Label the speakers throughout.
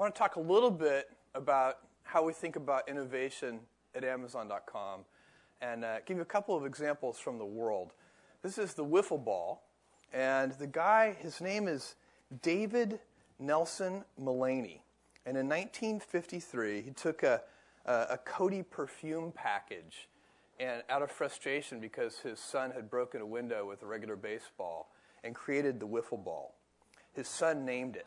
Speaker 1: want to talk a little bit about how we think about innovation at Amazon.com and uh, give you a couple of examples from the world. This is the wiffle ball, and the guy, his name is David Nelson Mullany. And in 1953, he took a, a, a Coty perfume package and out of frustration because his son had broken a window with a regular baseball and created the wiffle ball. His son named it.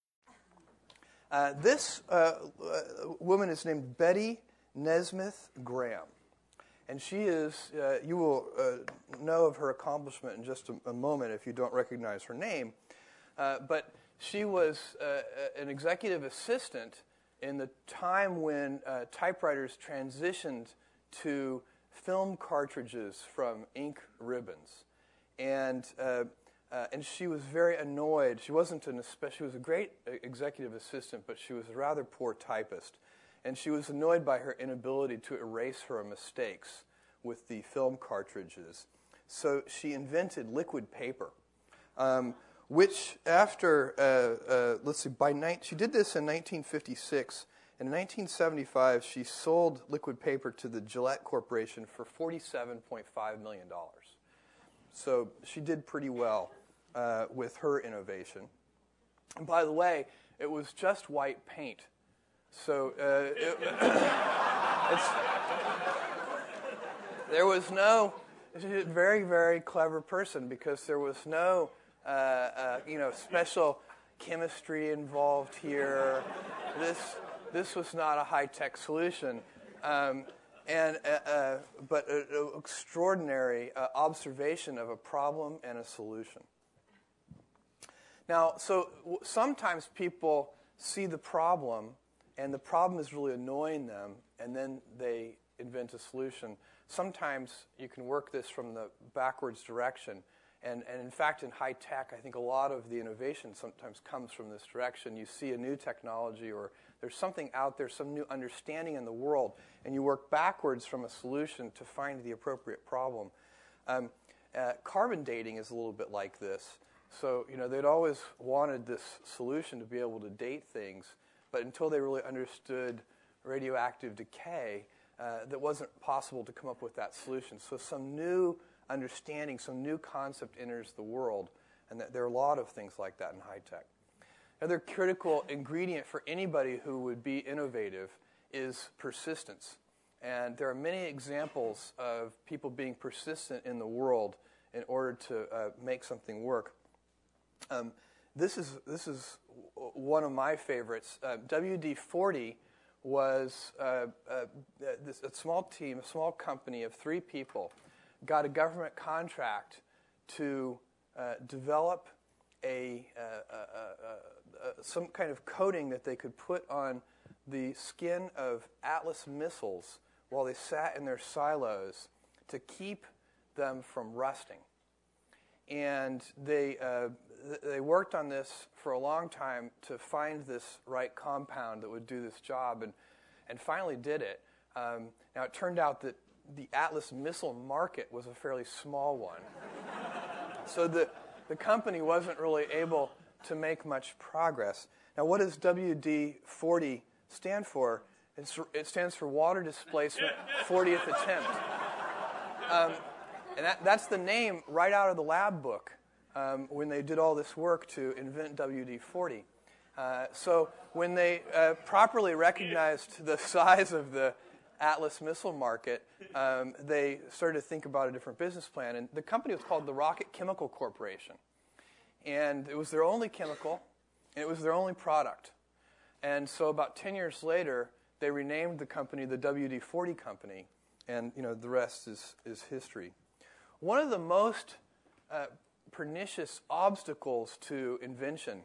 Speaker 1: Uh, this uh, uh, woman is named Betty Nesmith Graham. And she is, uh, you will uh, know of her accomplishment in just a, a, moment if you don't recognize her name. Uh, but she was an executive assistant in the time when typewriters transitioned to film cartridges from ink ribbons. And uh, and she was very annoyed. She wasn't an she was a great executive assistant, but she was a rather poor typist. And she was annoyed by her inability to erase her mistakes with the film cartridges. So she invented liquid paper, um, which after, uh, uh, let's see, by night, she did this in 1956. In 1975, she sold liquid paper to the Gillette Corporation for $47.5 million. So she did pretty well uh, with her innovation. And by the way, it was just white paint. So uh, it, there was no very, very clever person because there was no, uh, uh, you know, special chemistry involved here. This, this was not a high-tech solution. Um, and, uh, uh, but an extraordinary uh, observation of a problem and a solution. Now, so sometimes people see the problem, and the problem is really annoying them, and then they invent a solution. Sometimes you can work this from the backwards direction. And, and in fact, in high tech, I think a lot of the innovation sometimes comes from this direction. You see a new technology, or there's something out there, some new understanding in the world, and you work backwards from a solution to find the appropriate problem. Um, uh, carbon dating is a little bit like this. So, you know, they'd always wanted this solution to be able to date things, but until they really understood radioactive decay, uh, that wasn't possible to come up with that solution. So, some new understanding, some new concept enters the world, and that there are a lot of things like that in high tech. Another critical ingredient for anybody who would be innovative is persistence. And there are many examples of people being persistent in the world in order to uh, make something work. Um, this is this is one of my favorites. Uh, WD forty was uh, uh, this, a small team, a small company of three people, got a government contract to uh, develop a, uh, some kind of coating that they could put on the skin of Atlas missiles while they sat in their silos to keep them from rusting. And they, uh, they worked on this for a long time to find this right compound that would do this job and, and finally did it. Um, now, it turned out that the Atlas missile market was a fairly small one. so the, the company wasn't really able to make much progress. Now, what does WD 40 stand for? It's, it stands for Water Displacement 40th Attempt. Um, and that, that's the name right out of the lab book um, when they did all this work to invent WD 40. Uh, so when they uh, properly recognized the size of the Atlas missile market, um, they started to think about a different business plan. And the company was called the Rocket Chemical Corporation. And it was their only chemical, and it was their only product. And so about 10 years later, they renamed the company the WD 40 Company. And you know, the rest is, is history. One of the most uh, pernicious obstacles to invention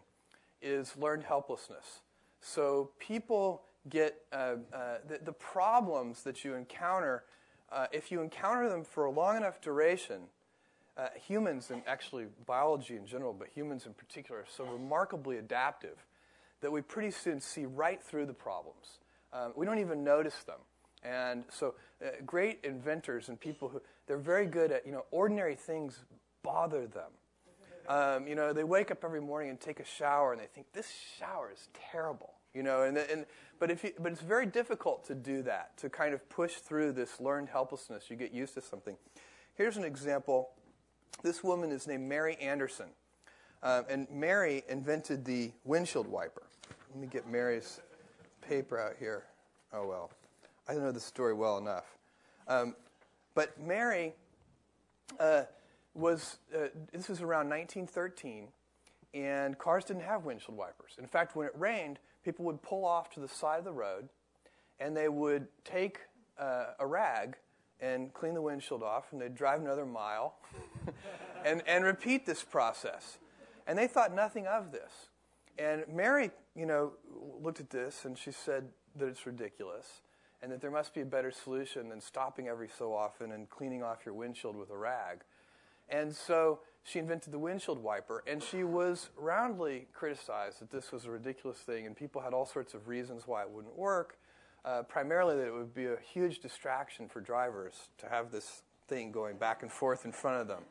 Speaker 1: is learned helplessness. So people get uh, uh, the, the, problems that you encounter, uh, if you encounter them for a long enough duration, uh, humans and actually biology in general, but humans in particular, are so remarkably adaptive that we pretty soon see right through the problems. Um, we don't even notice them. And so, uh, great inventors and people who they're very good at you know ordinary things bother them. Um, you know, they wake up every morning and take a shower, and they think this shower is terrible. You know, and, and but if you, but it's very difficult to do that to kind of push through this learned helplessness. You get used to something. Here's an example. This woman is named Mary Anderson, um, and Mary invented the windshield wiper. Let me get Mary's paper out here. Oh well, I don't know the story well enough. Um, but Mary uh, was, uh, this was around 1913, and cars didn't have windshield wipers. In fact, when it rained, people would pull off to the side of the road and they would take uh, a rag and clean the windshield off, and they'd drive another mile and, and repeat this process. And they thought nothing of this. And Mary, you know, looked at this and she said that it's ridiculous and that there must be a better solution than stopping every so often and cleaning off your windshield with a rag. And so she invented the windshield wiper, and she was roundly criticized that this was a ridiculous thing, and people had all sorts of reasons why it wouldn't work. Uh, primarily, that it would be a huge distraction for drivers to have this thing going back and forth in front of them.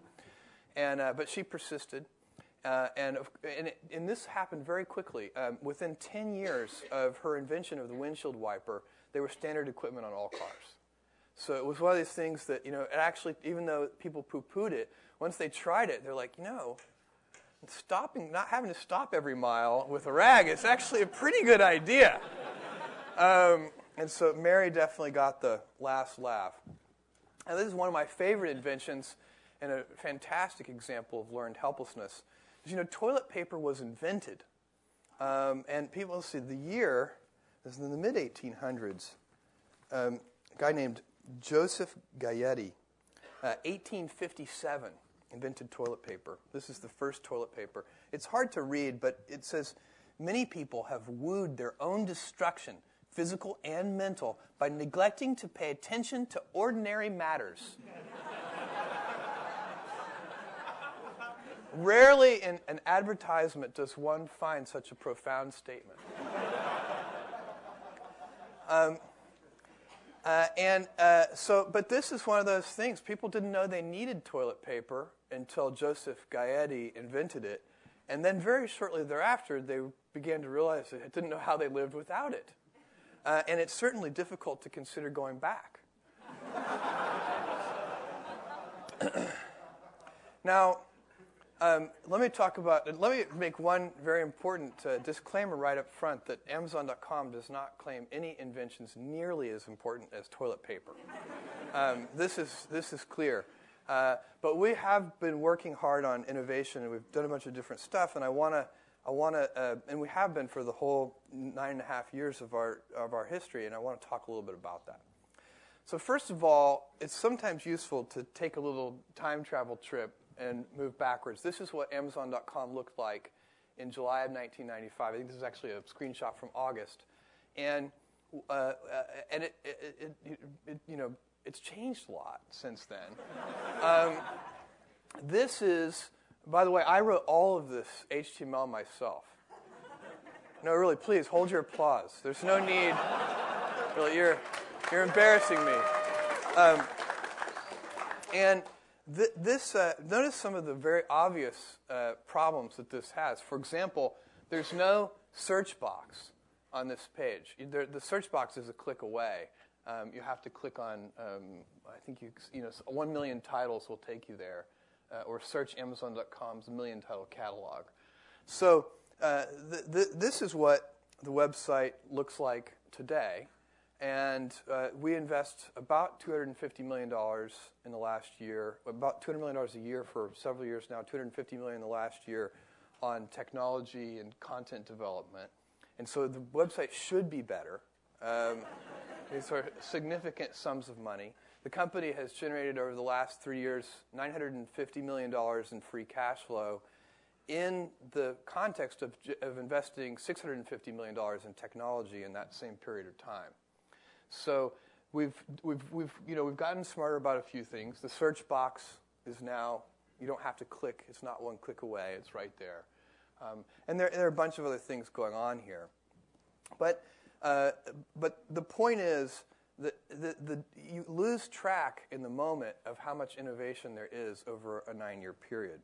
Speaker 1: And, uh, but she persisted. Uh, and, and, it, and, this happened very quickly. Um, within 10 years of her invention of the windshield wiper, they were standard equipment on all cars. So it was one of these things that, you know, it actually, even though people poo pooed it, once they tried it, they're like, you know, stopping, not having to stop every mile with a rag is actually a pretty good idea. Um, and so Mary definitely got the last laugh. And this is one of my favorite inventions and a fantastic example of learned helplessness. You know, toilet paper was invented. Um, and people, see, the year is in the mid 1800s. Um, a guy named Joseph Gayetty, uh, 1857, invented toilet paper. This is the first toilet paper. It's hard to read, but it says many people have wooed their own destruction, physical and mental, by neglecting to pay attention to ordinary matters. Rarely in an advertisement does one find such a profound statement. Um, uh, and uh, so, but this is one of those things. People didn't know they needed toilet paper until Joseph Gayetty invented it. And then, very shortly thereafter, they began to realize they didn't know how they lived without it. Uh, and it's certainly difficult to consider going back. now, um, let me talk about, let me make one very important uh, disclaimer right up front that Amazon.com does not claim any inventions nearly as important as toilet paper. Um, this, is, this is clear. Uh, but we have been working hard on innovation and we've done a bunch of different stuff, and I want to. I want to, uh, and we have been for the whole nine and a half years of our of our history, and I want to talk a little bit about that. So first of all, it's sometimes useful to take a little time travel trip and move backwards. This is what Amazon.com looked like in July of 1995. I think this is actually a screenshot from August, and uh, uh, and it, it, it, it, you know it's changed a lot since then. um, this is, by the way, I wrote all of this HTML myself. No, really, please hold your applause. There's no need. Really, you're you're embarrassing me. Um, and Th- this, uh, notice some of the very obvious uh, problems that this has. For example, there's no search box on this page. The search box is a click away. Um, you have to click on, um, I think you, you know, one million titles will take you there, uh, or search Amazon.com's million title catalog. So uh, th- th- this is what the website looks like today. And uh, we invest about $250 million in the last year, about $200 million a year for several years now, $250 million in the last year on technology and content development. And so the website should be better. Um, these are significant sums of money. The company has generated over the last three years $950 million in free cash flow in the context of, of investing $650 million in technology in that same period of time. So we've, we've, we've, you know, we've gotten smarter about a few things. The search box is now, you don't have to click, it's not one click away, it's right there. Um, and there, there, are a bunch of other things going on here. But, uh, but the point is that the, the, you lose track in the moment of how much innovation there is over a nine year period.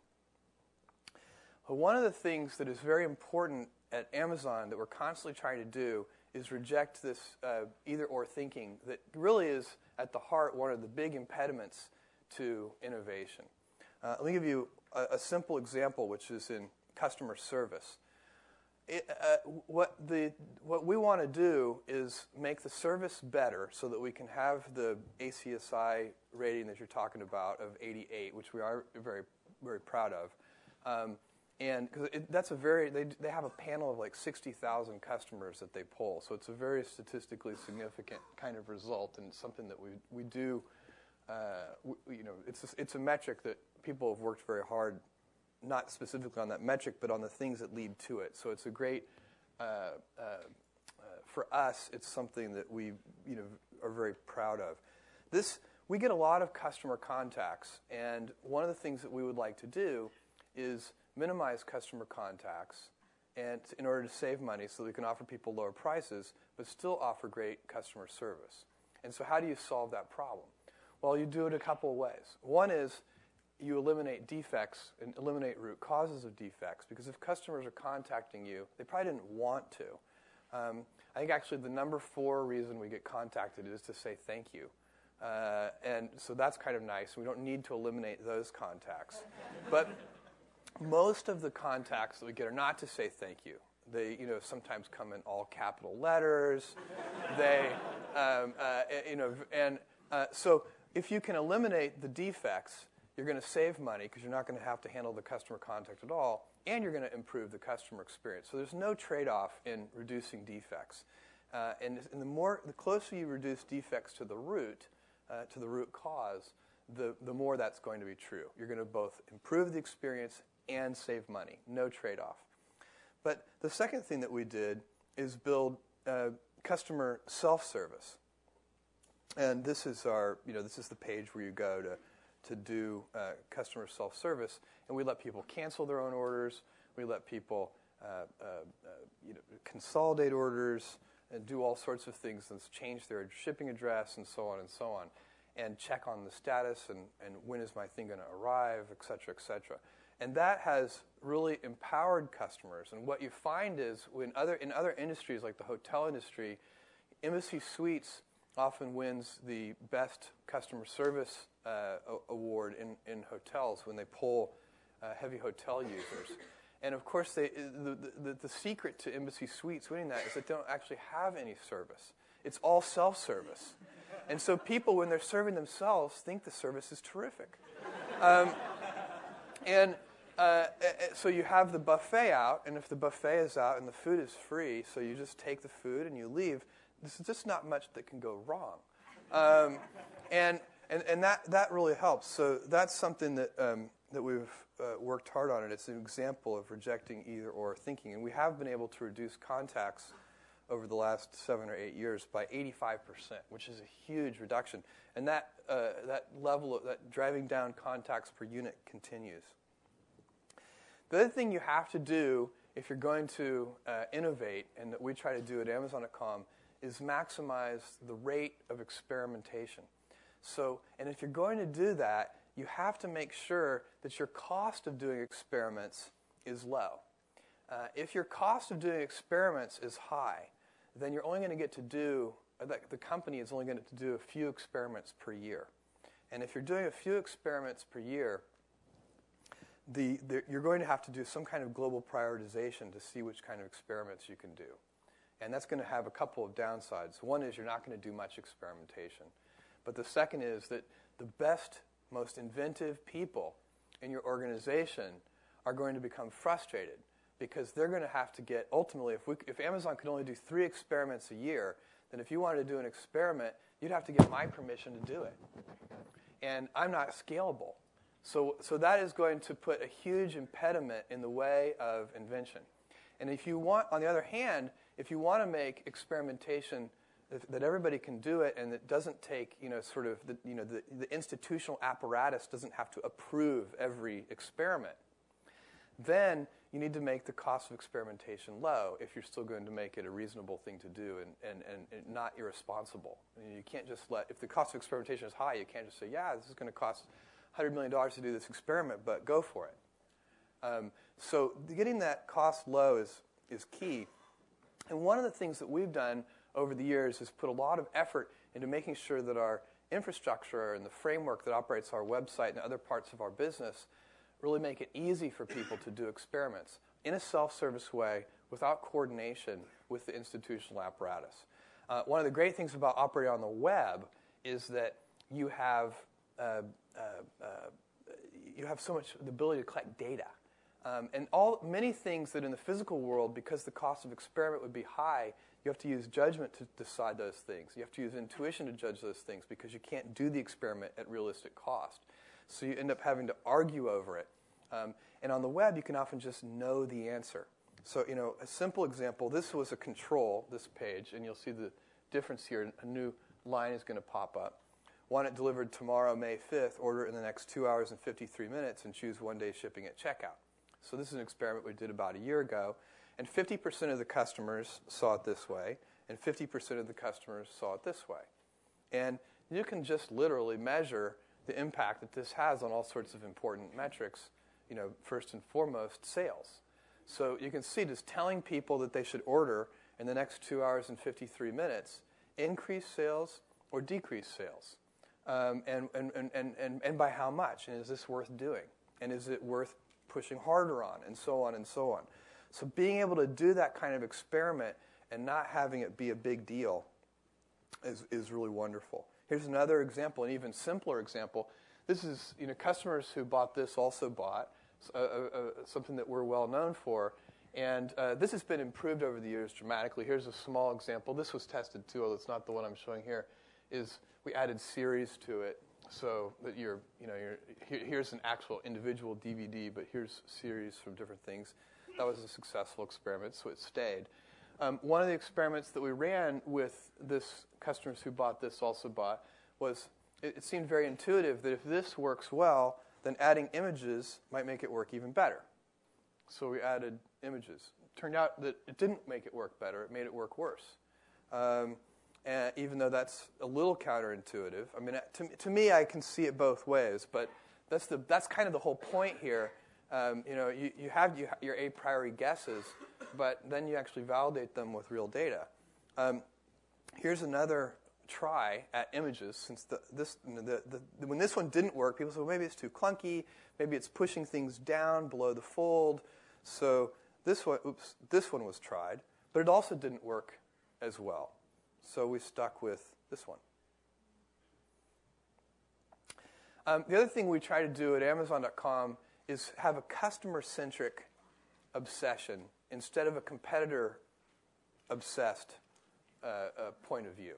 Speaker 1: But one of the things that is very important at Amazon that we're constantly trying to do is reject this uh, either or thinking that really is at the heart one of the big impediments to innovation. Uh, let me give you a, a, simple example, which is in customer service. Uh, what, the, what we want to do is make the service better so that we can have the ACSI rating that you're talking about of 88, which we are very, very proud of. Um, and because that's a very they, they have a panel of like 60,000 customers that they poll so it's a very statistically significant kind of result and something that we we do uh, you know it's a, it's a metric that people have worked very hard not specifically on that metric but on the things that lead to it so it's a great uh, uh, uh for us it's something that we you know are very proud of this we get a lot of customer contacts and one of the things that we would like to do is minimize customer contacts and in order to save money so we can offer people lower prices but still offer great customer service. And so how do you solve that problem? Well, you do it a couple of ways. One is you eliminate defects and eliminate root causes of defects because if customers are contacting you, they probably didn't want to. Um, I think actually the number four reason we get contacted is to say thank you. Uh, and so that's kind of nice. We don't need to eliminate those contacts. but most of the contacts that we get are not to say thank you. They, you know, sometimes come in all capital letters. they, um, uh, you know, and uh, so if you can eliminate the defects, you're going to save money because you're not going to have to handle the customer contact at all, and you're going to improve the customer experience. So there's no trade-off in reducing defects. Uh, and, and, the more, the closer you reduce defects to the root, uh, to the root cause, the, the more that's going to be true. You're going to both improve the experience and save money. No trade off. But the second thing that we did is build uh, customer self service. And this is our, you know, this is the page where you go to, to do uh, customer self service. And we let people cancel their own orders. We let people, uh, uh, uh, you know, consolidate orders and do all sorts of things and change their shipping address and so on and so on. And check on the status and, and when is my thing going to arrive, et cetera, et cetera. And that has really empowered customers. And what you find is when other, in other industries like the hotel industry, Embassy Suites often wins the best customer service uh, award in, in hotels when they poll uh, heavy hotel users. And of course, they, the, the, the secret to Embassy Suites winning that is that they don't actually have any service. It's all self service. And so people, when they're serving themselves, think the service is terrific. Um, and uh, uh, so you have the buffet out, and if the buffet is out and the food is free, so you just take the food and you leave. There's just not much that can go wrong, um, and and and that that really helps. So that's something that um, that we've uh, worked hard on, and it's an example of rejecting either or thinking. And we have been able to reduce contacts over the last seven or eight years by 85%, which is a huge reduction. And that, uh, that level of that driving down contacts per unit continues. The other thing you have to do if you're going to uh, innovate, and that we try to do at Amazon.com, is maximize the rate of experimentation. So, and if you're going to do that, you have to make sure that your cost of doing experiments is low. Uh, if your cost of doing experiments is high, then you're only going to get to do, the company is only going to do a few experiments per year. And if you're doing a few experiments per year, the, the, you're going to have to do some kind of global prioritization to see which kind of experiments you can do. And that's going to have a couple of downsides. One is you're not going to do much experimentation. But the second is that the best, most inventive people in your organization are going to become frustrated because they're going to have to get, ultimately, if, we, if Amazon could only do three experiments a year, then if you wanted to do an experiment, you'd have to get my permission to do it. And I'm not scalable. So, so that is going to put a huge impediment in the way of invention. And if you want, on the other hand, if you want to make experimentation that everybody can do it and it doesn't take, you know, sort of the, you know, the, the institutional apparatus doesn't have to approve every experiment, then you need to make the cost of experimentation low if you're still going to make it a reasonable thing to do and, and, and, not irresponsible. you can't just let, if the cost of experimentation is high, you can't just say, yeah, this is going to cost $100 million to do this experiment, but go for it. Um, so getting that cost low is, is key. And one of the things that we've done over the years has put a lot of effort into making sure that our infrastructure and the framework that operates our website and other parts of our business really make it easy for people to do experiments in a self-service way without coordination with the institutional apparatus. Uh, one of the great things about operating on the web is that you have uh, uh, uh you have so much the ability to collect data. Um, and all many things that in the physical world, because the cost of experiment would be high, you have to use judgment to decide those things. You have to use intuition to judge those things because you can't do the experiment at realistic cost. So you end up having to argue over it. Um, and on the web, you can often just know the answer. So, you know, a simple example this was a control, this page, and you'll see the difference here. A new line is going to pop up. Want it delivered tomorrow, May 5th, order in the next two hours and 53 minutes, and choose one day shipping at checkout. So, this is an experiment we did about a year ago. And 50% of the customers saw it this way, and 50% of the customers saw it this way. And you can just literally measure the impact that this has on all sorts of important metrics, you know, first and foremost, sales. So you can see just telling people that they should order in the next two hours and 53 minutes increase sales or decrease sales. Um, and, and, and, and, and by how much? And is this worth doing? And is it worth pushing harder on? And so on and so on. So being able to do that kind of experiment and not having it be a big deal is, is really wonderful. Here's another example, an even simpler example. This is, you know, customers who bought this also bought uh, uh, uh, something that we're well known for. And uh, this has been improved over the years dramatically. Here's a small example. This was tested too, although it's not the one I'm showing here. Is we added series to it so that you're, you know, you're, here, here's an actual individual DVD, but here's series from different things. That was a successful experiment, so it stayed. Um, one of the experiments that we ran with this customers who bought this also bought was it, it seemed very intuitive that if this works well, then adding images might make it work even better. So we added images. Turned out that it didn't make it work better; it made it work worse. Um, and even though that's a little counterintuitive, I mean, to, to me, I can see it both ways. But that's the that's kind of the whole point here um, you know, you, you have you, your a priori guesses, but then you actually validate them with real data. Um, here's another try at images. Since the, this, the, the, when this one didn't work, people said, well, maybe it's too clunky, maybe it's pushing things down below the fold. So this one, oops, this one was tried, but it also didn't work as well. So we stuck with this one. Um, the other thing we try to do at Amazon.com is have a customer centric obsession instead of a competitor obsessed uh, uh, point of view.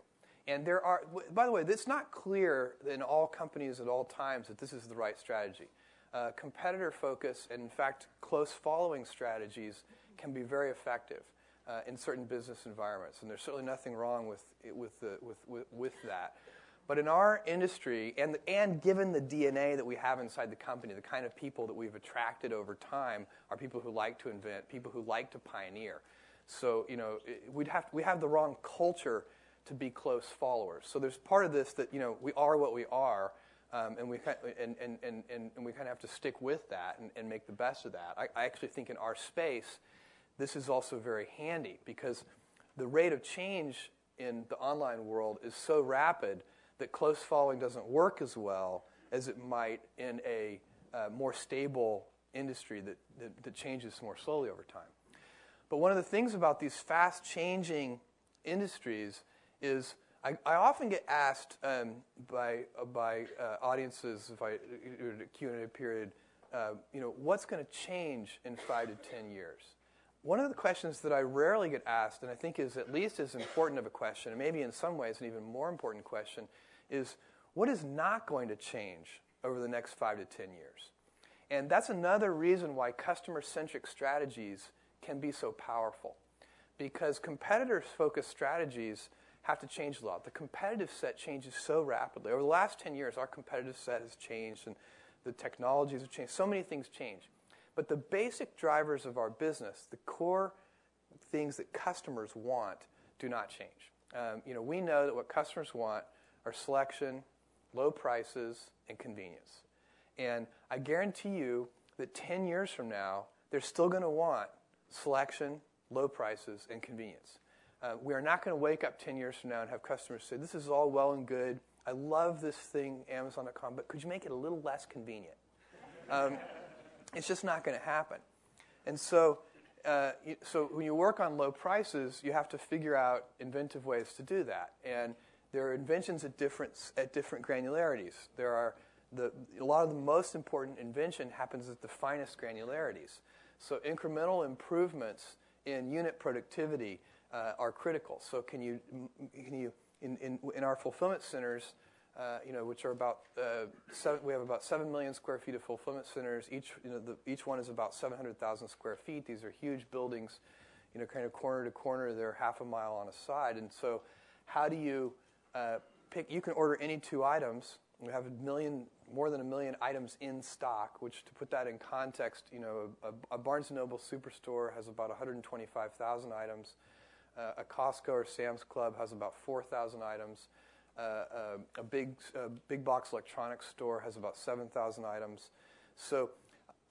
Speaker 1: And there are, by the way, it's not clear in all companies at all times that this is the right strategy. Uh, competitor focus and, in fact, close following strategies can be very effective uh, in certain business environments. And there's certainly nothing wrong with, with, the, with, with, with that. But in our industry, and, and given the DNA that we have inside the company, the kind of people that we've attracted over time are people who like to invent, people who like to pioneer. So, you know, we'd have, we have the wrong culture to be close followers. So there's part of this that, you know, we are what we are, um, and, we, and, and, and, and we kind of have to stick with that and, and make the best of that. I, I actually think in our space, this is also very handy because the rate of change in the online world is so rapid that close following doesn't work as well as it might in a uh, more stable industry that, that, that changes more slowly over time. But one of the things about these fast changing industries is I, I often get asked um, by, uh, by uh, audiences if I do a Q&A period, uh, you know, what's going to change in five to ten years? One of the questions that I rarely get asked, and I think is at least as important of a question, and maybe in some ways an even more important question, is what is not going to change over the next five to 10 years. And that's another reason why customer centric strategies can be so powerful. Because competitors focused strategies have to change a lot. The competitive set changes so rapidly. Over the last 10 years, our competitive set has changed and the technologies have changed. So many things change. But the basic drivers of our business, the core things that customers want, do not change. Um, you know, we know that what customers want are selection, low prices, and convenience. And I guarantee you that 10 years from now, they're still going to want selection, low prices, and convenience. Uh, we are not going to wake up 10 years from now and have customers say, This is all well and good. I love this thing, Amazon.com, but could you make it a little less convenient? Um, it's just not going to happen. And so, uh, so when you work on low prices, you have to figure out inventive ways to do that. And there are inventions at different, at different granularities. There are the, a lot of the most important invention happens at the finest granularities. So incremental improvements in unit productivity uh, are critical. So can you, can you in, in, in our fulfillment centers, you know, which are about uh, seven, we have about seven million square feet of fulfillment centers. Each, you know, each one is about 700,000 square feet. These are huge buildings, you know, kind of corner to corner. They're half a mile on a side. And so, how do you uh, pick? You can order any two items. We have a million, more than a million items in stock. Which, to put that in context, you know, a, Barnes Noble superstore has about 125,000 items. Uh, a Costco or Sam's Club has about 4,000 items. Uh, uh, a big, uh, big box electronics store has about 7,000 items. So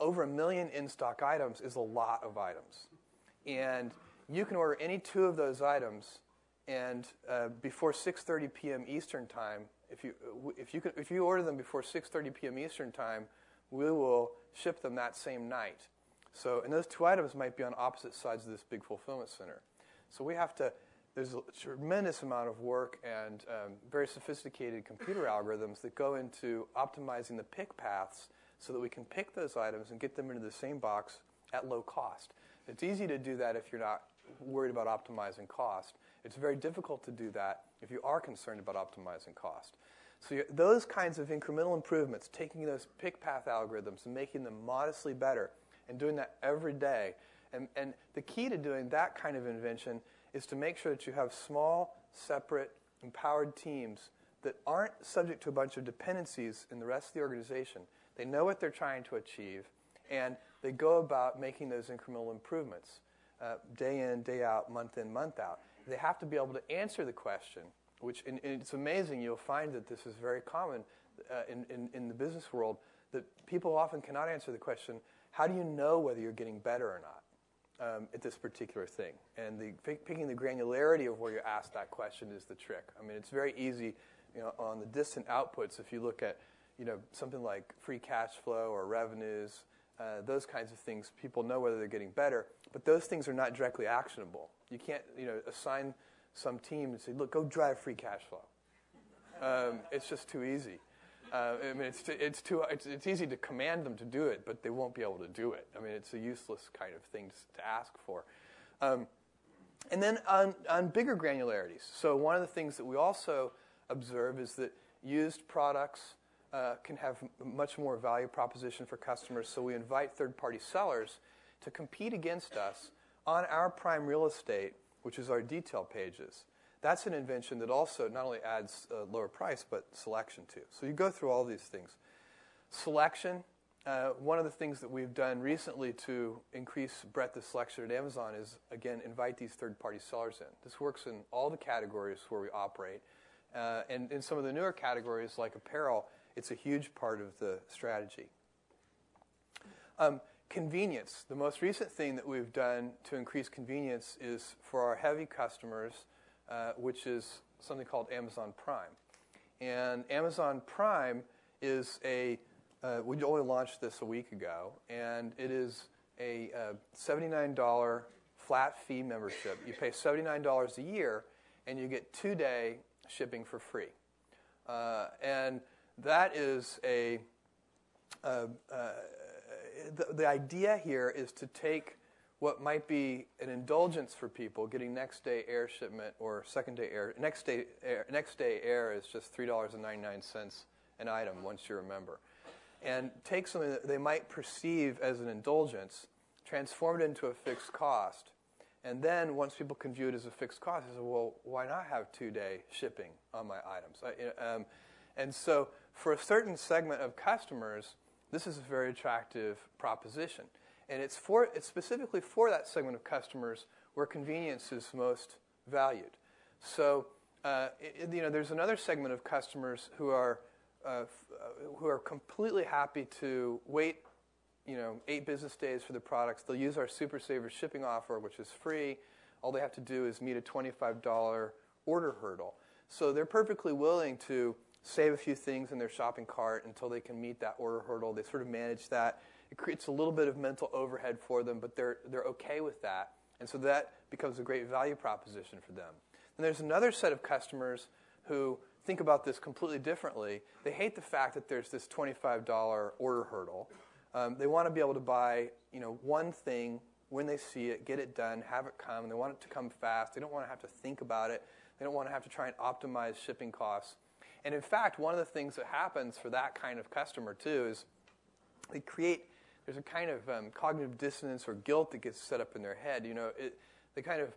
Speaker 1: over a million in-stock items is a lot of items. And you can order any two of those items, and uh, before 6:30 p.m. Eastern time, if you if you if you order them before 6:30 p.m. Eastern time, we will ship them that same night. So, and those two items might be on opposite sides of this big fulfillment center. So we have to there's a tremendous amount of work and um, very sophisticated computer algorithms that go into optimizing the pick paths so that we can pick those items and get them into the same box at low cost. It's easy to do that if you're not worried about optimizing cost. It's very difficult to do that if you are concerned about optimizing cost. So those kinds of incremental improvements, taking those pick path algorithms and making them modestly better, and doing that every day. And, and the key to doing that kind of invention is to make sure that you have small, separate, empowered teams that aren't subject to a bunch of dependencies in the rest of the organization. They know what they're trying to achieve, and they go about making those incremental improvements uh, day in, day out, month in, month out. They have to be able to answer the question, which and, and it's amazing. You'll find that this is very common uh, in, in, in the business world, that people often cannot answer the question, how do you know whether you're getting better or not? Um, at this particular thing. And the, picking the granularity of where you ask that question is the trick. I mean, it's very easy you know, on the distant outputs if you look at you know, something like free cash flow or revenues, uh, those kinds of things, people know whether they're getting better, but those things are not directly actionable. You can't you know, assign some team and say, look, go drive free cash flow. Um, it's just too easy. Uh, I mean, it's, it's, too, it's, it's easy to command them to do it, but they won't be able to do it. I mean, it's a useless kind of thing to, to ask for. Um, and then on, on bigger granularities. So, one of the things that we also observe is that used products uh, can have much more value proposition for customers. So, we invite third party sellers to compete against us on our prime real estate, which is our detail pages that's an invention that also not only adds a lower price, but selection too. So you go through all these things. Selection, uh, one of the things that we've done recently to increase breadth of selection at Amazon is, again, invite these third party sellers in. This works in all the categories where we operate. Uh, and in some of the newer categories, like apparel, it's a huge part of the strategy. Um, convenience. The most recent thing that we've done to increase convenience is for our heavy customers uh, which is something called Amazon Prime. And Amazon Prime is a, uh, we only launched this a week ago, and it is a uh, $79 flat fee membership. You pay $79 a year, and you get two day shipping for free. Uh, and that is a, uh, the, the idea here is to take what might be an indulgence for people getting next day air shipment or second day air. Next day air, next day air is just three dollars and ninety nine cents an item once you're a member. and take something that they might perceive as an indulgence, transform it into a fixed cost, and then once people can view it as a fixed cost, they say, well, why not have two-day shipping on my items? Um, and so for a certain segment of customers, this is a very attractive proposition. And it's, for, it's specifically for that segment of customers where convenience is most valued. So, uh, it, you know, there's another segment of customers who are, uh, uh, who are completely happy to wait you know, eight business days for the products. They'll use our Super Saver shipping offer, which is free. All they have to do is meet a $25 order hurdle. So they're perfectly willing to save a few things in their shopping cart until they can meet that order hurdle. They sort of manage that. It creates a little bit of mental overhead for them, but they're, they're okay with that. And so that becomes a great value proposition for them. And there's another set of customers who think about this completely differently. They hate the fact that there's this $25 order hurdle. Um, they want to be able to buy, you know, one thing when they see it, get it done, have it come. They want it to come fast. They don't want to have to think about it. They don't want to have to try and optimize shipping costs. And in fact, one of the things that happens for that kind of customer too is they create. There's a kind of um, cognitive dissonance or guilt that gets set up in their head. You know, it, kind of,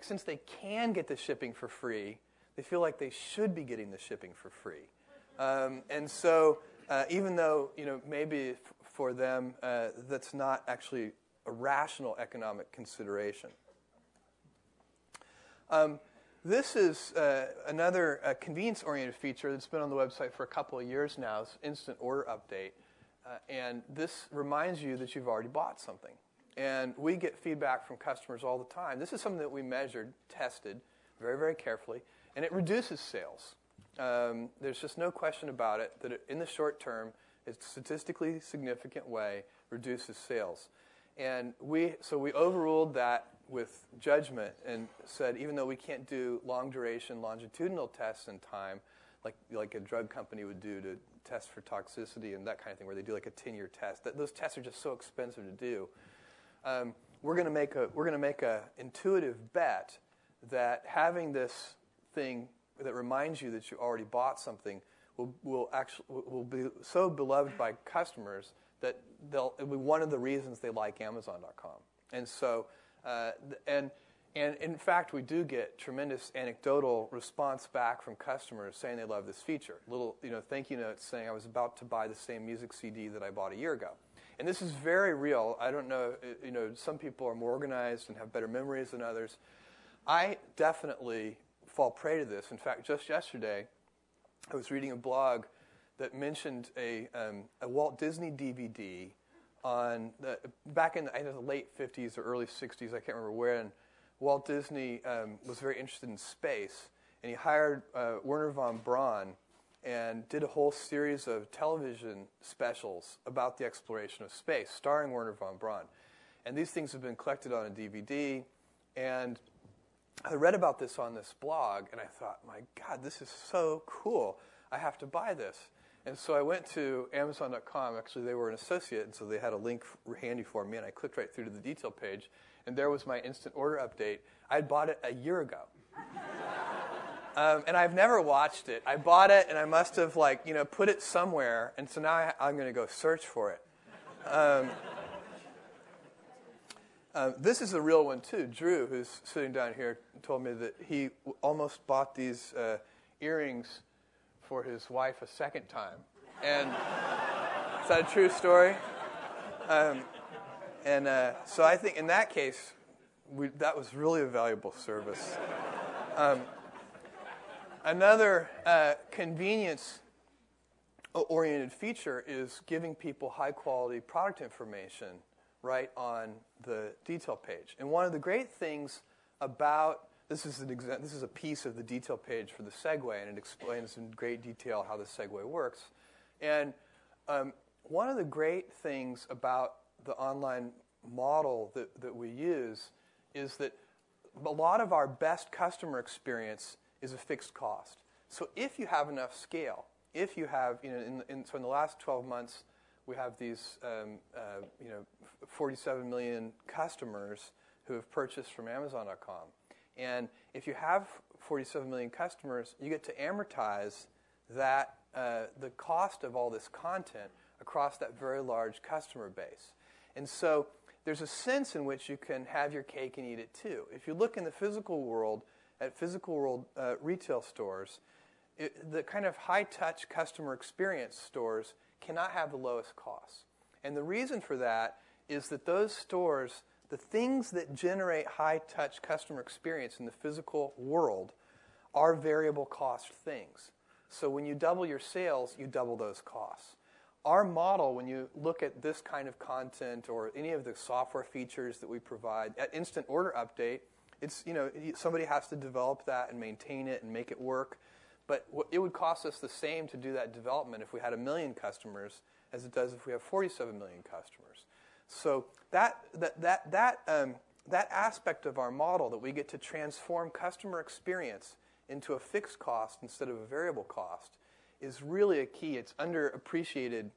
Speaker 1: since they can get the shipping for free, they feel like they should be getting the shipping for free. Um, and so, uh, even though you know maybe for them uh, that's not actually a rational economic consideration. Um, this is uh, another uh, convenience oriented feature that's been on the website for a couple of years now. It's instant order update. Uh, and this reminds you that you've already bought something. And we get feedback from customers all the time. This is something that we measured, tested very, very carefully, and it reduces sales. Um, there's just no question about it that it, in the short term, a statistically significant way reduces sales. And we, so we overruled that with judgment and said, even though we can't do long duration longitudinal tests in time, like, like a drug company would do to test for toxicity and that kind of thing, where they do like a 10 year test, that those tests are just so expensive to do. Um, we're going to make a we're going to make a intuitive bet that having this thing that reminds you that you already bought something will, will actually will be so beloved by customers that they'll it'll be one of the reasons they like Amazon.com. And so, uh, and and in fact, we do get tremendous anecdotal response back from customers saying they love this feature. Little you know thank you notes saying I was about to buy the same music CD that I bought a year ago. And this is very real. I don't know, you know, some people are more organized and have better memories than others. I definitely fall prey to this. In fact, just yesterday, I was reading a blog that mentioned a, um, a Walt Disney DVD on the, back in the, the late 50s or early 60s, I can't remember when. Walt Disney um, was very interested in space, and he hired uh, Wernher von Braun and did a whole series of television specials about the exploration of space, starring Wernher von Braun. And these things have been collected on a DVD, and I read about this on this blog, and I thought, my God, this is so cool. I have to buy this. And so I went to Amazon.com. Actually, they were an associate, and so they had a link handy for me, and I clicked right through to the detail page, and there was my instant order update. I had bought it a year ago. um, and I've never watched it. I bought it, and I must have, like, you know, put it somewhere, and so now I, am going to go search for it. Um, uh, this is a real one too. Drew, who's sitting down here, told me that he w- almost bought these uh, earrings for his wife a second time. And is that a true story? Um, and uh, so I think in that case, we, that was really a valuable service. Um, another uh, convenience oriented feature is giving people high quality product information right on the detail page. And one of the great things about this is, an exa- this is a piece of the detail page for the Segway, and it explains in great detail how the Segway works. And um, one of the great things about the online model that, that we use is that a lot of our best customer experience is a fixed cost. So if you have enough scale, if you have, you know, in, in, so in the last 12 months, we have these, um, uh, you know, 47 million customers who have purchased from Amazon.com. And if you have 47 million customers, you get to amortize that uh, the cost of all this content across that very large customer base. And so there's a sense in which you can have your cake and eat it too. If you look in the physical world, at physical world uh, retail stores, it, the kind of high touch customer experience stores cannot have the lowest costs. And the reason for that is that those stores, the things that generate high touch customer experience in the physical world, are variable cost things. So when you double your sales, you double those costs. Our model, when you look at this kind of content or any of the software features that we provide, at instant order update, it's you know somebody has to develop that and maintain it and make it work. But it would cost us the same to do that development if we had a million customers as it does if we have 47 million customers. So that that that that um, that aspect of our model that we get to transform customer experience into a fixed cost instead of a variable cost is really a key. It's underappreciated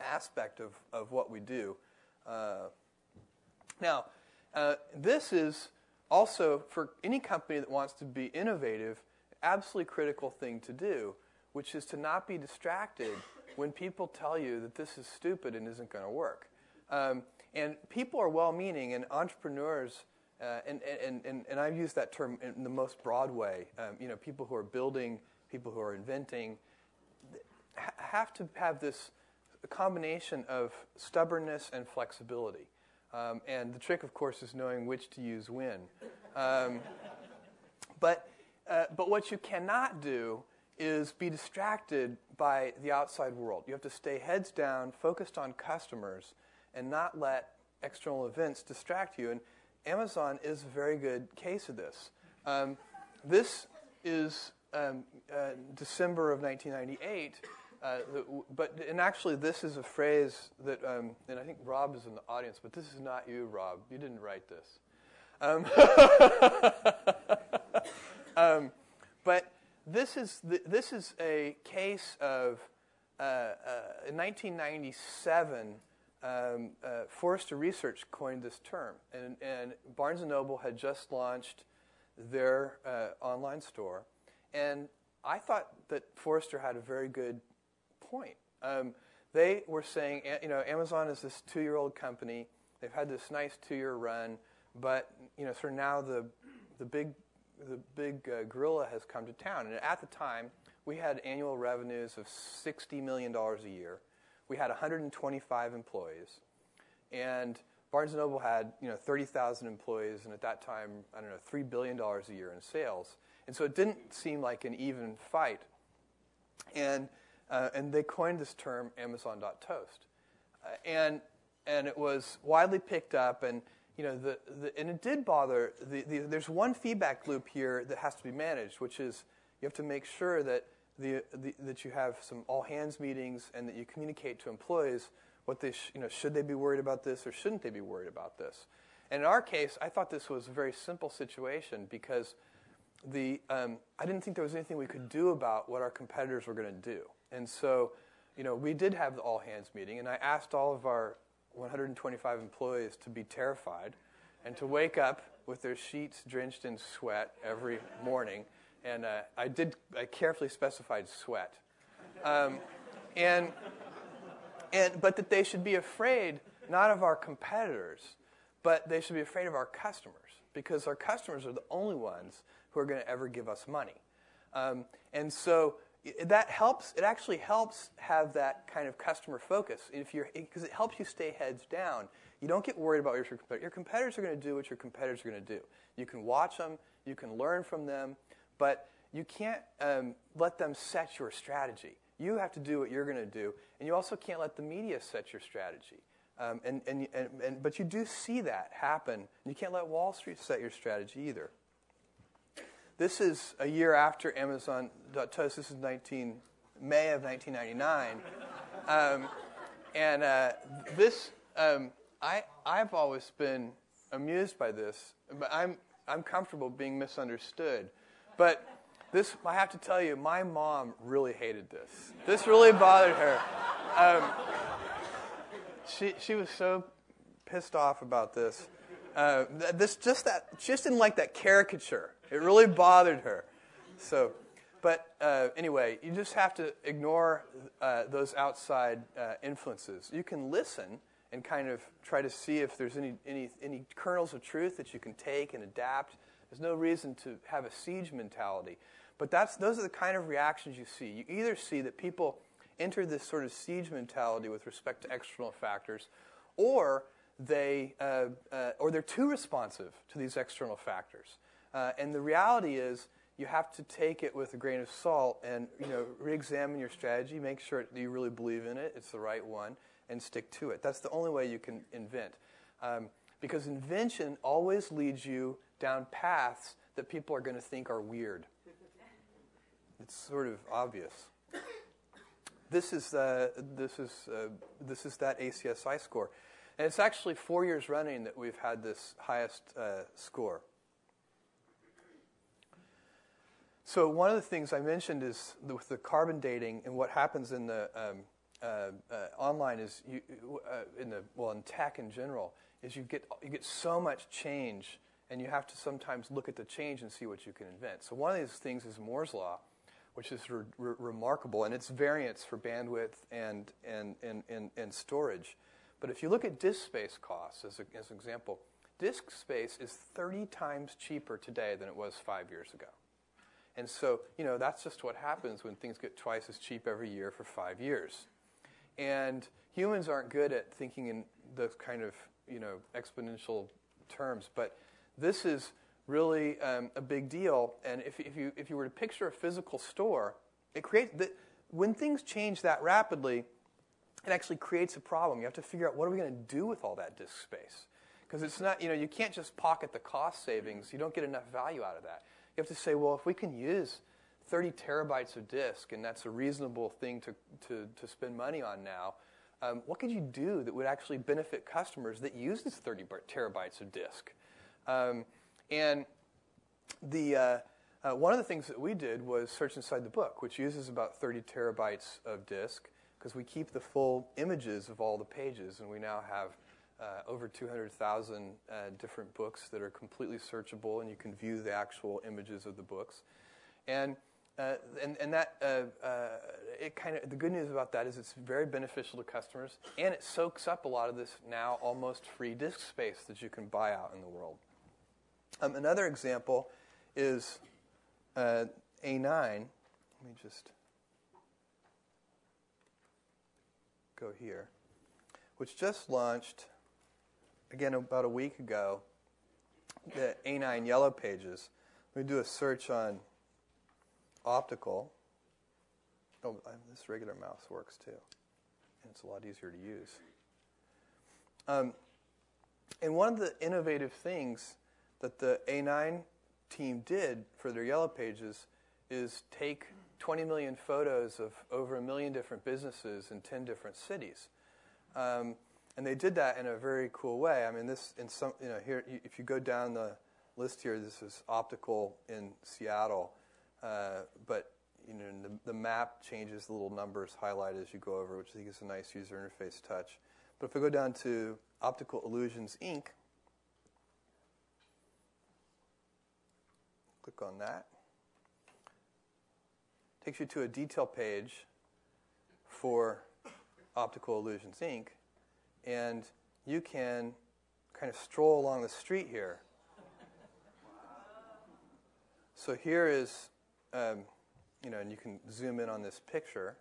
Speaker 1: aspect of, of what we do. Uh, now, uh, this is also for any company that wants to be innovative, absolutely critical thing to do, which is to not be distracted when people tell you that this is stupid and isn't going to work. Um, and people are well-meaning, and entrepreneurs uh, and, and, and, and I've used that term in the most broad way. Um, you know, people who are building, people who are inventing, have to have this combination of stubbornness and flexibility. Um, and the trick, of course, is knowing which to use when. Um, but, uh, but what you cannot do is be distracted by the outside world. You have to stay heads down, focused on customers, and not let external events distract you. And Amazon is a very good case of this. Um, this is um, uh, December of 1998. Uh, but and actually, this is a phrase that, um, and I think Rob is in the audience, but this is not you, Rob. You didn't write this. Um, um, but this is the, this is a case of uh, uh, in 1997 um, uh, Forrester Research coined this term, and, and, Barnes and Noble had just launched their uh, online store, and I thought that Forrester had a very good point. Um, they were saying, you know, Amazon is this two-year-old company. They've had this nice two-year run, but you know, sort of now the the big the big uh, gorilla has come to town. And at the time, we had annual revenues of sixty million dollars a year we had 125 employees, and Barnes & Noble had you know 30,000 employees, and at that time, I don't know, three billion dollars a year in sales. And so it didn't seem like an even fight. And uh, and they coined this term Amazon.toast, uh, and and it was widely picked up, and you know the, the and it did bother. The, the, there's one feedback loop here that has to be managed, which is you have to make sure that the, the, that you have some all hands meetings and that you communicate to employees what they sh- you know should they be worried about this or shouldn't they be worried about this. And in our case, I thought this was a very simple situation because the um, I didn't think there was anything we could do about what our competitors were going to do. And so, you know, we did have the all hands meeting, and I asked all of our 125 employees to be terrified and to wake up with their sheets drenched in sweat every morning. And uh, I did I carefully specified sweat, um, and and but that they should be afraid not of our competitors, but they should be afraid of our customers because our customers are the only ones who are going to ever give us money, um, and so that helps. It actually helps have that kind of customer focus if you're because it helps you stay heads down. You don't get worried about your competitors. Your competitors are going to do what your competitors are going to do. You can watch them. You can learn from them but you can't um, let them set your strategy. You have to do what you're going to do, and you also can't let the media set your strategy. Um, and, and, and, and, but you do see that happen. You can't let Wall Street set your strategy either. This is a year after Amazon.toast. This is 19, May of 1999. Um, and uh, this, um, I, I've always been amused by this, but I'm, I'm comfortable being misunderstood. But this, I have to tell you, my mom really hated this. This really bothered her. Um, she, she was so pissed off about this. Uh, this just that just didn't like that caricature. It really bothered her. So, but uh, anyway, you just have to ignore uh, those outside uh, influences. You can listen and kind of try to see if there's any, any, any kernels of truth that you can take and adapt. There's no reason to have a siege mentality. But that's, those are the kind of reactions you see. You either see that people enter this sort of siege mentality with respect to external factors, or they uh, uh, or they're too responsive to these external factors. Uh, and the reality is, you have to take it with a grain of salt and you know re-examine your strategy, make sure that you really believe in it, it's the right one, and stick to it. That's the only way you can invent, um, because invention always leads you down paths that people are going to think are weird. It's sort of obvious. This is uh, this is uh, this is that ACSI score. And it's actually four years running that we've had this highest uh, score. So one of the things I mentioned is the, with the carbon dating and what happens in the um, uh, uh, online is you, uh, in the well in tech in general is you get you get so much change and you have to sometimes look at the change and see what you can invent. So one of these things is Moore's law, which is re- re- remarkable, and its variance for bandwidth and and, and, and, and storage. But if you look at disk space costs as, a, as an example, disk space is 30 times cheaper today than it was five years ago. And so, you know, that's just what happens when things get twice as cheap every year for five years. And humans aren't good at thinking in those kind of, you know, exponential terms, but this is really um, a big deal. And if, if, you, if you were to picture a physical store, it creates, the, when things change that rapidly, it actually creates a problem. You have to figure out what are we going to do with all that disk space? Because it's not, you know, you can't just pocket the cost savings. You don't get enough value out of that. You have to say, well, if we can use 30 terabytes of disk, and that's a reasonable thing to, to, to spend money on now, um, what could you do that would actually benefit customers that use this 30 terabytes of disk? Um, and the, uh, uh, one of the things that we did was search inside the book, which uses about 30 terabytes of disk because we keep the full images of all the pages, and we now have uh, over 200,000 uh, different books that are completely searchable, and you can view the actual images of the books. And uh, and, and that uh, uh, it kind of the good news about that is it's very beneficial to customers, and it soaks up a lot of this now almost free disk space that you can buy out in the world. Um, another example is uh, A9. Let me just go here, which just launched, again, about a week ago, the A9 Yellow Pages. Me do a search on optical. Oh, this regular mouse works too. And it's a lot easier to use. Um, and one of the innovative things that the A9 team did for their Yellow Pages is take 20 million photos of over a million different businesses in 10 different cities. Um, and they did that in a very cool way. I mean, this in some, you know, here if you go down the list here, this is optical in Seattle, uh, but you know the, the, map changes the little numbers highlight as you go over, which I think is a nice user interface touch. But if I go down to Optical Illusions Inc., click on that takes you to a detail page for Optical Illusions Inc. And you can kind of stroll along the street here. So here is, um, you know, and you can zoom in on this picture.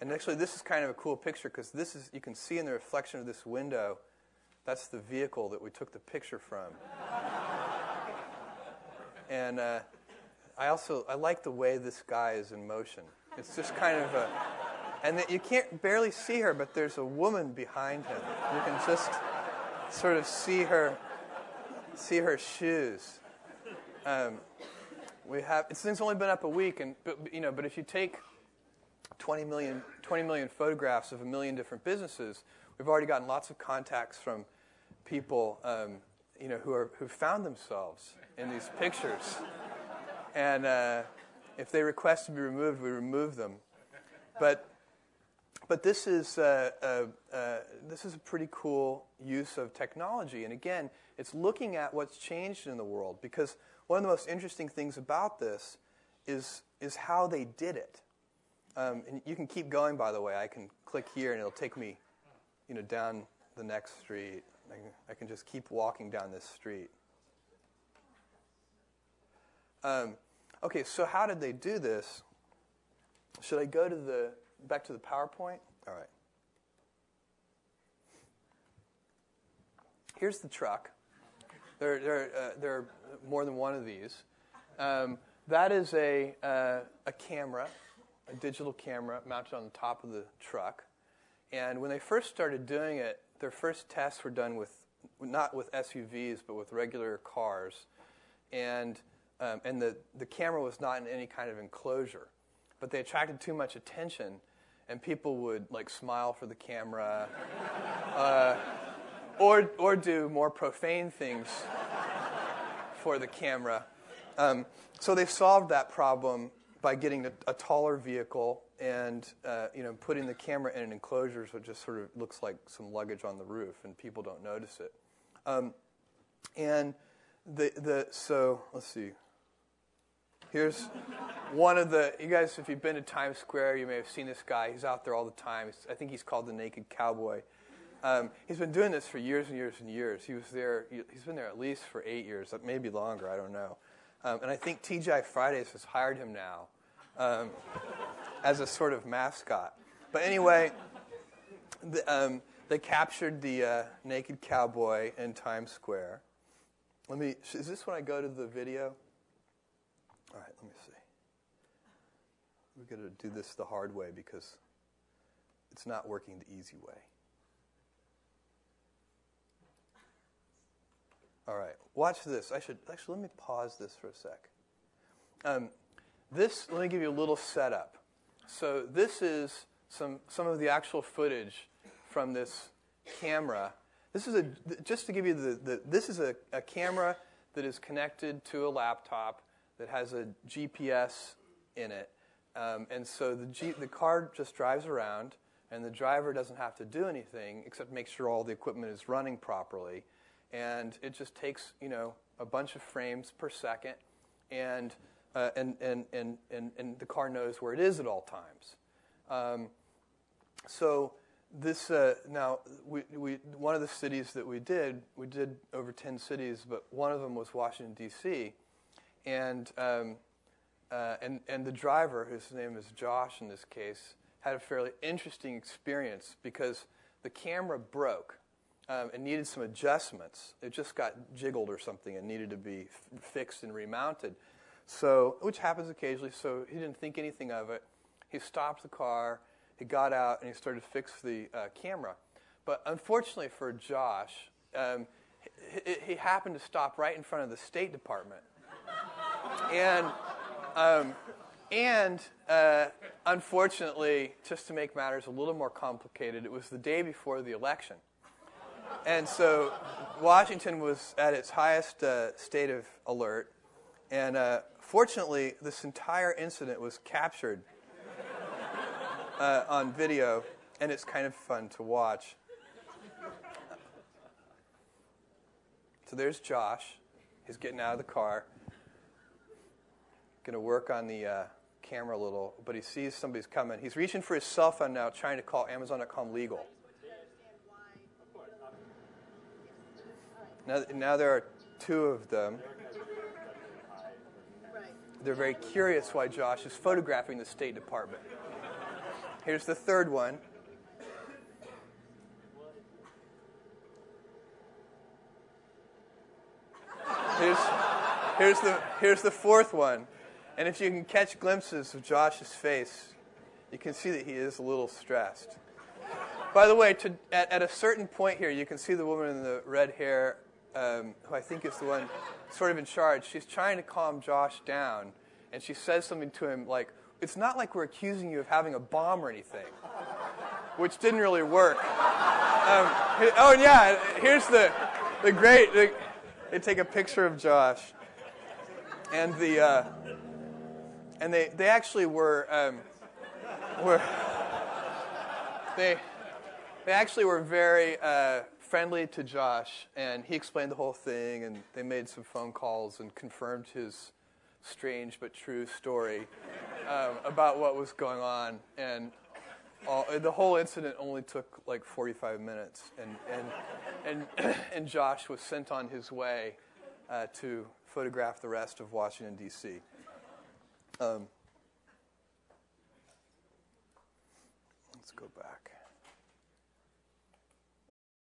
Speaker 1: And actually, this is kind of a cool picture because this is, you can see in the reflection of this window, that's the vehicle that we took the picture from. And uh, I also I like the way this guy is in motion. It's just kind of a, and you can't barely see her, but there's a woman behind him. You can just sort of see her, see her shoes. Um, we have this thing's only been up a week, and but, you know, but if you take 20 million, 20 million photographs of a million different businesses, we've already gotten lots of contacts from people, um, you know, who are who found themselves in these pictures. And uh, if they request to be removed, we remove them. But but this is, uh, uh, uh, this is a pretty cool use of technology. And again, it's looking at what's changed in the world because one of the most interesting things about this is, is how they did it. Um, and you can keep going, by the way. I can click here and it'll take me you know, down the next street. I can, I can just keep walking down this street. Um, okay, so how did they do this? Should I go to the back to the PowerPoint? All right. Here's the truck. There, there, uh, there are more than one of these. Um, that is a, uh, a camera, a digital camera mounted on the top of the truck. And when they first started doing it, their first tests were done with not with SUVs, but with regular cars. And, um, and the, the camera was not in any kind of enclosure. But they attracted too much attention, and people would like smile for the camera, uh, or, or do more profane things for the camera. Um, so they solved that problem by getting a, a taller vehicle and uh, you know putting the camera in an enclosure so it just sort of looks like some luggage on the roof and people don't notice it. Um, and the the so let's see. Here's one of the you guys if you've been to Times Square you may have seen this guy. He's out there all the time. I think he's called the Naked Cowboy. Um, he's been doing this for years and years and years. He was there. He's been there at least for eight years, maybe longer. I don't know. Um, and I think TGI Fridays has hired him now um, as a sort of mascot. But anyway, the, um, they captured the uh, naked cowboy in Times Square. Let me. Is this when I go to the video? All right. Let me see. We're going to do this the hard way because it's not working the easy way. All right, watch this. I should actually let me pause this for a sec. Um, this, let me give you a little setup. So this is some, some of the actual footage from this camera. This is a, just to give you the, the this is a, a camera that is connected to a laptop that has a GPS in it. Um, and so the, G, the car just drives around, and the driver doesn't have to do anything except make sure all the equipment is running properly. And it just takes, you know, a bunch of frames per second. And uh, and, and, and, and, and the car knows where it is at all times. Um, so this uh, now we, we, one of the cities that we did we did over 10 cities but one of them was washington d.c and, um, uh, and, and the driver whose name is josh in this case had a fairly interesting experience because the camera broke um, and needed some adjustments. It just got jiggled or something and needed to be f- fixed and remounted so, which happens occasionally, so he didn't think anything of it. He stopped the car, he got out, and he started to fix the uh, camera. But unfortunately for Josh, um, he, he, happened to stop right in front of the State Department. and um, and uh, unfortunately, just to make matters a little more complicated, it was the day before the election. And so Washington was at its highest uh, state of alert. And uh, Fortunately, this entire incident was captured uh, on video, and it's kind of fun to watch. So there's Josh. He's getting out of the car. Going to work on the uh, camera a little, but he sees somebody's coming. He's reaching for his cell phone now, trying to call Amazon.com legal. Now, now there are two of them. They're very curious why Josh is photographing the State Department. Here's the third one. Here's, here's, the, here's the fourth one. And if you can catch glimpses of Josh's face, you can see that he is a little stressed. By the way, to, at, at, a certain point here, you can see the woman in the red hair, um, who I think is the one sort of in charge, she's trying to calm Josh down, and she says something to him like, It's not like we're accusing you of having a bomb or anything, which didn't really work. Um, oh, and yeah, here's the, the great, the, they take a picture of Josh, and the, uh, and they, they actually were, um, were, they, they actually were very uh, friendly to Josh, and he explained the whole thing, and they made some phone calls and confirmed his strange but true story um, about what was going on. And all, the whole incident only took like 45 minutes, and, and, and, and Josh was sent on his way uh, to photograph the rest of Washington, D.C. Um, let's go back.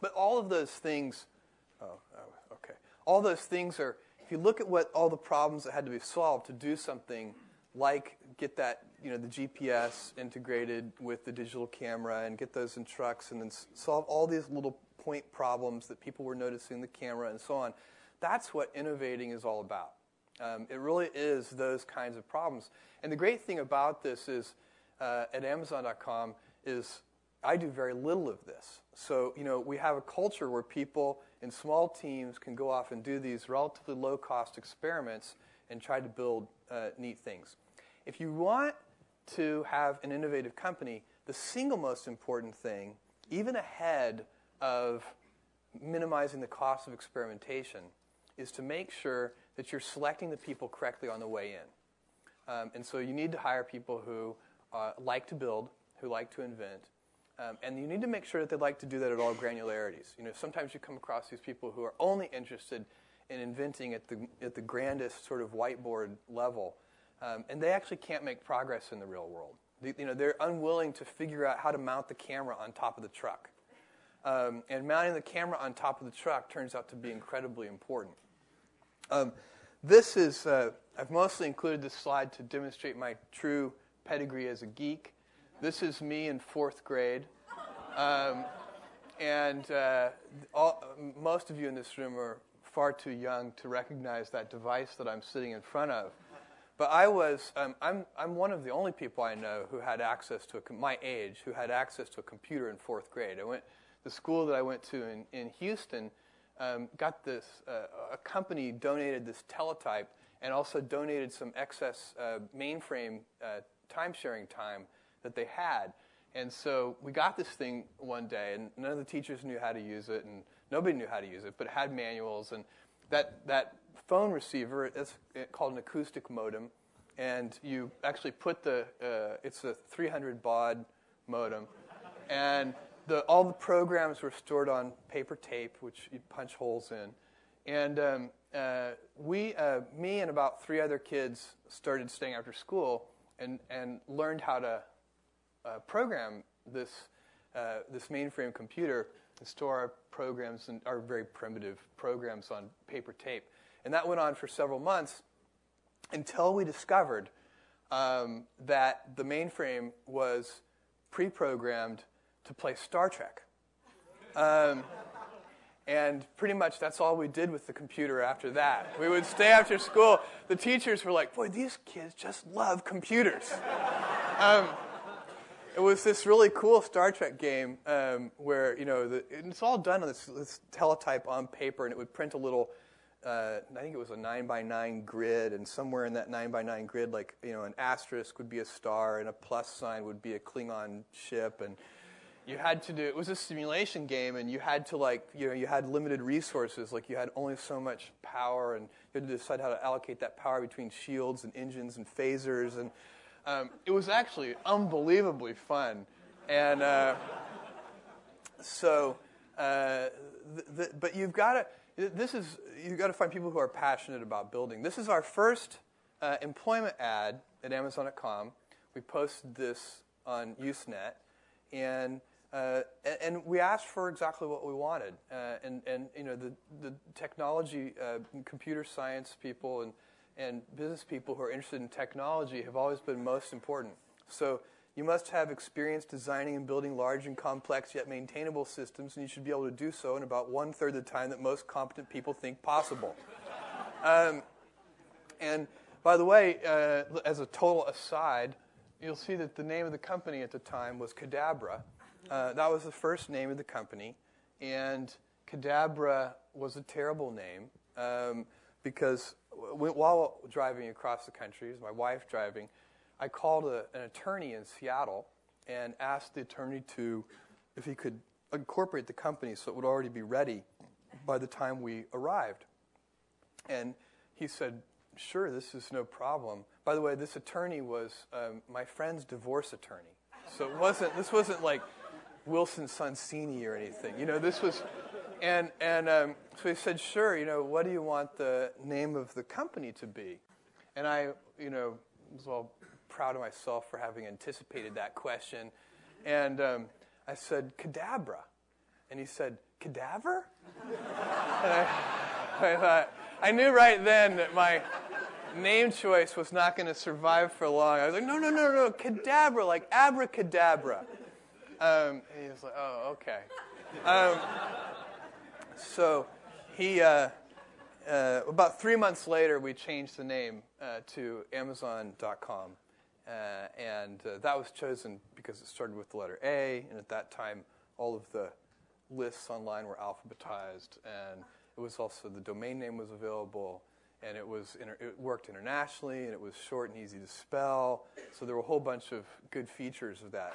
Speaker 1: But all of those things, oh, oh, okay. All those things are, if you look at what all the problems that had to be solved to do something like get that, you know, the GPS integrated with the digital camera and get those in trucks and then solve all these little point problems that people were noticing the camera and so on. That's what innovating is all about. Um, it really is those kinds of problems. And the great thing about this is uh, at Amazon.com is I do very little of this. So, you know, we have a culture where people in small teams can go off and do these relatively low cost experiments and try to build uh, neat things. If you want to have an innovative company, the single most important thing, even ahead of minimizing the cost of experimentation, is to make sure that you're selecting the people correctly on the way in. Um, and so you need to hire people who uh, like to build, who like to invent, um, and you need to make sure that they like to do that at all granularities. You know, sometimes you come across these people who are only interested in inventing at the, at the grandest sort of whiteboard level, um, and they actually can't make progress in the real world. You know, they're unwilling to figure out how to mount the camera on top of the truck. Um, and mounting the camera on top of the truck turns out to be incredibly important. Um, this is, uh, I've mostly included this slide to demonstrate my true pedigree as a geek. This is me in fourth grade. Um, and uh, all, most of you in this room are far too young to recognize that device that I'm sitting in front of. But I was, um, I'm, I'm one of the only people I know who had access to, a, my age, who had access to a computer in fourth grade. I went, the school that I went to in, in Houston um, got this, uh, a company donated this teletype and also donated some excess uh, mainframe uh, time sharing time that they had. And so we got this thing one day, and none of the teachers knew how to use it, and nobody knew how to use it, but it had manuals. And that, that phone receiver, it's called an acoustic modem, and you actually put the, uh, it's a 300 baud modem, and the, all the programs were stored on paper tape, which you punch holes in. And um, uh, we, uh, me and about three other kids started staying after school and, and learned how to uh, program this, uh, this mainframe computer and store our programs and our very primitive programs on paper tape. And that went on for several months until we discovered um, that the mainframe was pre programmed to play Star Trek. Um, and pretty much that's all we did with the computer after that. We would stay after school. The teachers were like, boy, these kids just love computers. Um, it was this really cool Star Trek game um, where, you know, the, it's all done on this, this, teletype on paper, and it would print a little, uh, I think it was a 9 by 9 grid, and somewhere in that 9 by 9 grid, like, you know, an asterisk would be a star, and a plus sign would be a Klingon ship, and you had to do it was a simulation game and you had to like you know you had limited resources like you had only so much power and you had to decide how to allocate that power between shields and engines and phasers and um, it was actually unbelievably fun. And uh, so uh, th- th- but you've got to this is you've got to find people who are passionate about building. This is our first uh, employment ad at amazon.com we posted this on usenet. And uh, and, we asked for exactly what we wanted. Uh, and, and, you know, the, the technology, uh, computer science people and, and business people who are interested in technology have always been most important. So you must have experience designing and building large and complex yet maintainable systems, and you should be able to do so in about one third the time that most competent people think possible. um, and by the way, uh, as a total aside, you'll see that the name of the company at the time was Cadabra. Uh, that was the first name of the company, and Cadabra was a terrible name um, because while driving across the country, my wife driving, I called a, an attorney in Seattle and asked the attorney to if he could incorporate the company so it would already be ready by the time we arrived. And he said, Sure, this is no problem. By the way, this attorney was um, my friend's divorce attorney. So it wasn't, this wasn't like Wilson Sonsini or anything. You know, this was, and, and um, so he said, Sure, you know, what do you want the name of the company to be? And I, you know, was all proud of myself for having anticipated that question. And um, I said, Cadabra. And he said, Cadaver? and I, I thought, I knew right then that my name choice was not going to survive for long. I was like, no, no, no, no, cadabra, like abracadabra. Um, he was like, oh, okay. Um, so he, uh, uh, about three months later, we changed the name uh, to Amazon.com. Uh, and uh, that was chosen because it started with the letter A, and at that time, all of the lists online were alphabetized, and it was also the domain name was available, and it was inter- it worked internationally, and it was short and easy to spell. So there were a whole bunch of good features of that.